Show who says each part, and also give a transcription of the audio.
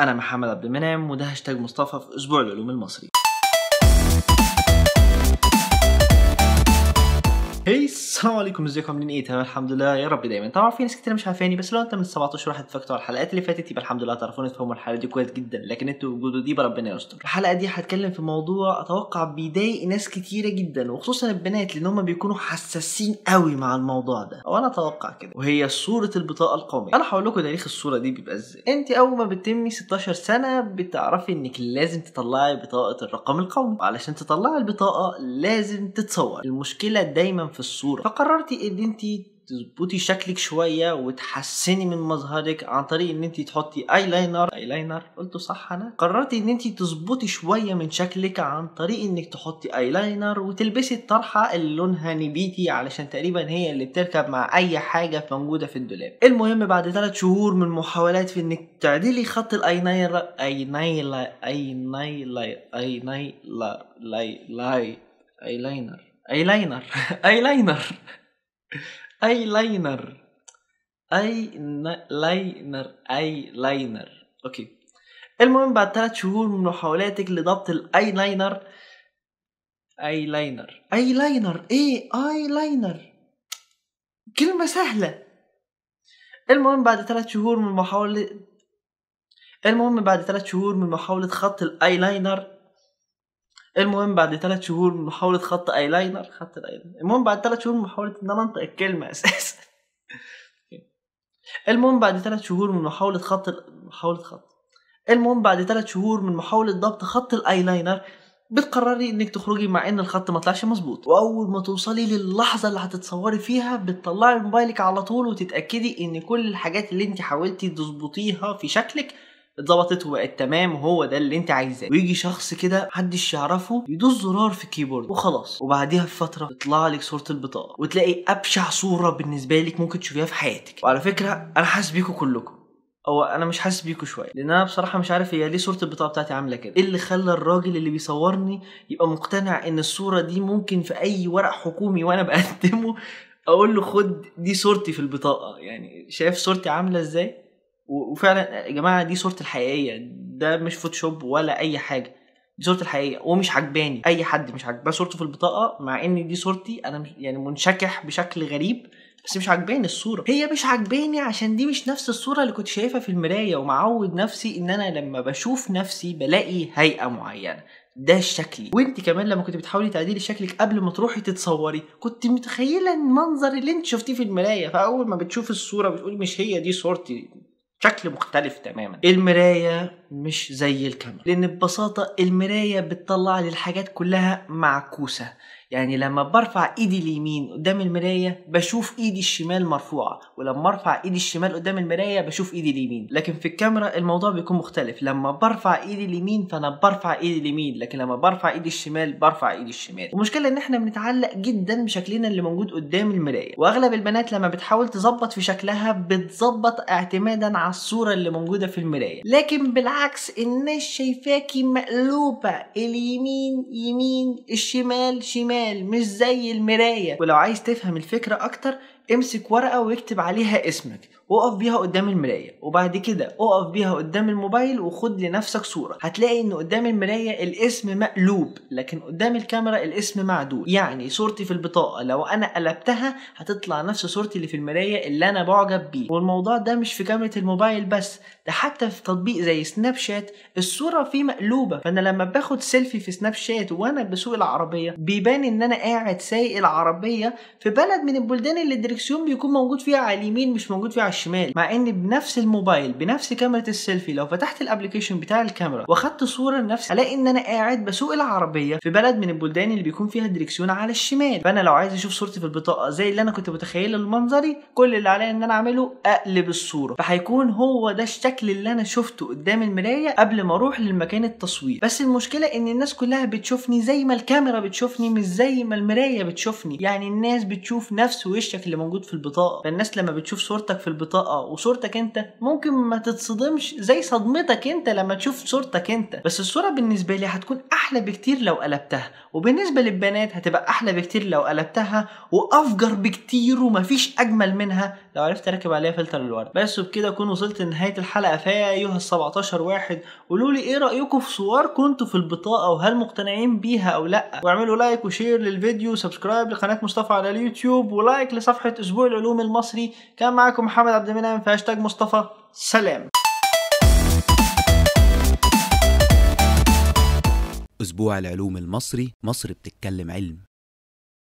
Speaker 1: أنا محمد عبد المنعم وده هاشتاج مصطفى في أسبوع العلوم المصري. هي السلام عليكم ازيكم؟ عاملين إيه؟ تمام الحمد لله. يا رب دايما. طبعا في ناس كتير مش عارفاني بس لو انت من 17 واحد اتفرجتوا على الحلقات اللي فاتت يبقى الحمد لله تعرفون تفهموا الحلقة دي كويس جدا. لكن أنتوا وجودوا دي ربنا يستر. الحلقة دي هتكلم في موضوع أتوقع بيضايق ناس كتيرة جدا وخصوصا البنات لأن هم بيكونوا حساسين قوي مع الموضوع ده. أو أنا أتوقع كده. وهي صورة البطاقة القومية. أنا هقول لكم تاريخ الصورة دي بيبقى إزاي. انت أول ما بتتمي 16 سنة بتعرفي إنك لازم تطلعي بطاقة الرقم القومي. وعلشان تطلعي البطاقة لازم تتصور المشكلة دايما في الصورة. فقررتي إن انت تظبطي شكلك شوية وتحسني من مظهرك عن طريق إن انت تحطي eyeliner eyeliner قلته صح أنا؟ قررتي إن انت تظبطي شوية من شكلك عن طريق إنك تحطي اي لاينر وتلبسي الطرحة اللي لونها نبيتي علشان تقريبا هي اللي بتركب مع أي حاجة موجودة في الدولاب. المهم بعد ثلاث شهور من محاولات في إنك تعدلي خط ال eyeliner eyeliner eye اي لاينر اي لاينر اي لاينر اي لاينر اي لاينر اي لاينر أوكي المهم بعد ثلاث شهور من محاولاتك لضبط ال eyeliner eyeliner eyeliner إيه؟ اي لاينر كلمة سهلة. المهم بعد ثلاث شهور من محاولة المهم بعد ثلاث شهور من محاولة خط الاي لاينر المهم بعد ثلاث شهور من محاولة خط اي لاينر خط الايلاينر المهم بعد ثلاث شهور من محاولة إن أنا أنطق الكلمة أساسا. المهم بعد ثلاث شهور من محاولة خط محاولة خط. المهم بعد ثلاث شهور من محاولة ضبط خط الايلاينر بتقرري إنك تخرجي مع إن الخط ما طلعش مظبوط. وأول ما توصلي للحظة اللي هتتصوري فيها بتطلعي موبايلك على طول وتتأكدي إن كل الحاجات اللي أنت حاولتي تظبطيها في شكلك اتظبطت وبقت تمام وهو ده اللي انت عايزاه. ويجي شخص كده محدش يعرفه يدوس زرار في الكيبورد وخلاص. وبعديها بفترة تطلع لك صورة البطاقة وتلاقي أبشع صورة بالنسبة لك ممكن تشوفيها في حياتك. وعلى فكرة أنا حاسس بيكم كلكم هو أنا مش حاسس بيكم شوية. لأن أنا بصراحة مش عارف هي ليه صورة البطاقة بتاعتي عاملة كده. إيه اللي خلى الراجل اللي بيصورني يبقى مقتنع إن الصورة دي ممكن في أي ورق حكومي وأنا بقدمه أقول له خد دي صورتي في البطاقة؟ يعني شايف صورتي عاملة إزاي؟ وفعلا يا جماعة دي صورتي الحقيقية ده مش فوتوشوب ولا أي حاجة. دي صورتي الحقيقية ومش عجباني أي حد مش عاجباه صورته في البطاقة مع إن دي صورتي أنا يعني منشكح بشكل غريب بس مش عجباني الصورة. هي مش عجباني عشان دي مش نفس الصورة اللي كنت شايفها في المراية ومعود نفسي إن أنا لما بشوف نفسي بلاقي هيئة معينة. ده شكلي. وأنت كمان لما كنت بتحاولي تعديلي شكلك قبل ما تروحي تتصوري كنت متخيلة المنظر اللي أنت شفتيه في المراية فأول ما بتشوفي الصورة بتقولي مش هي دي صورتي. شكل مختلف تماما. المراية مش زي الكاميرا. لأن ببساطة المراية بتطلع لي الحاجات كلها معكوسة. يعني لما برفع إيدي اليمين قدام المراية بشوف إيدي الشمال مرفوعة ولما أرفع إيدي الشمال قدام المراية بشوف إيدي اليمين. لكن في الكاميرا الموضوع بيكون مختلف. لما برفع إيدي اليمين فأنا برفع إيدي اليمين لكن لما برفع إيدي الشمال برفع إيدي الشمال. المشكلة إن إحنا بنتعلق جدا بشكلنا اللي موجود قدام المراية. وأغلب البنات لما بتحاول تظبط في شكلها بتظبط اعتمادا على الصورة اللي موجودة في المراية. لكن بالعكس الناس شايفاكي مقلوبة اليمين يمين الشمال شمال مش زي المراية. ولو عايز تفهم الفكرة أكتر امسك ورقة واكتب عليها اسمك وقف بيها قدام المراية وبعد كده اقف بيها قدام الموبايل وخد لنفسك صورة. هتلاقي إن قدام المراية الاسم مقلوب لكن قدام الكاميرا الاسم معدول. يعني صورتي في البطاقة لو أنا قلبتها هتطلع نفس صورتي اللي في المراية اللي أنا بعجب بيه. والموضوع ده مش في كاميرا الموبايل بس ده حتى في تطبيق زي Snapchat الصورة فيه مقلوبة. فأنا لما باخد سيلفي في Snapchat وأنا بسوق العربية بيبان إن أنا قاعد سايق العربية في بلد من البلدان اللي الدركسيون بيكون موجود فيها على اليمين مش موجود فيها على الشمال. مع إن بنفس الموبايل بنفس كاميرا السيلفي لو فتحت ال application بتاع الكاميرا وأخدت صورة لنفسي هلاقي إن أنا قاعد بسوق العربية في بلد من البلدان اللي بيكون فيها الدركسيون على الشمال. فأنا لو عايز أشوف صورتي في البطاقة زي اللي أنا كنت متخيله المنظري كل اللي عليا إن أنا أعمله أقلب الصورة. فهيكون هو ده الشكل اللي أنا شفته قدام المراية قبل ما أروح للمكان التصوير. بس المشكلة إن الناس كلها بتشوفني زي ما الكاميرا بتشوفني مش زي ما المراية بتشوفني. يعني الناس بتشوف نفس وشك اللي موجود في البطاقة. فالناس لما بتشوف صورتك في البطاقة وصورتك انت ممكن ما تتصدمش زي صدمتك انت لما تشوف صورتك انت. بس الصورة بالنسبة لي هتكون أحلى بكتير لو قلبتها. وبالنسبة للبنات هتبقى أحلى بكتير لو قلبتها وأفجر بكتير ومفيش أجمل منها. لو عرفت اركب عليها فلتر الورد بس وبكده اكون وصلت لنهاية الحلقة. فيا أيها ال 17 واحد قولوا لي إيه رأيكم في صوركم انتوا في البطاقة؟ وهل مقتنعين بيها أو لأ؟ واعملوا like و share للفيديو. و subscribe لقناة مصطفى على اليوتيوب. و like لصفحة أسبوع العلوم المصري. كان معاكم محمد عبد المنعم في هاشتاج مصطفى. سلام.
Speaker 2: أسبوع العلوم المصري مصر بتتكلم علم.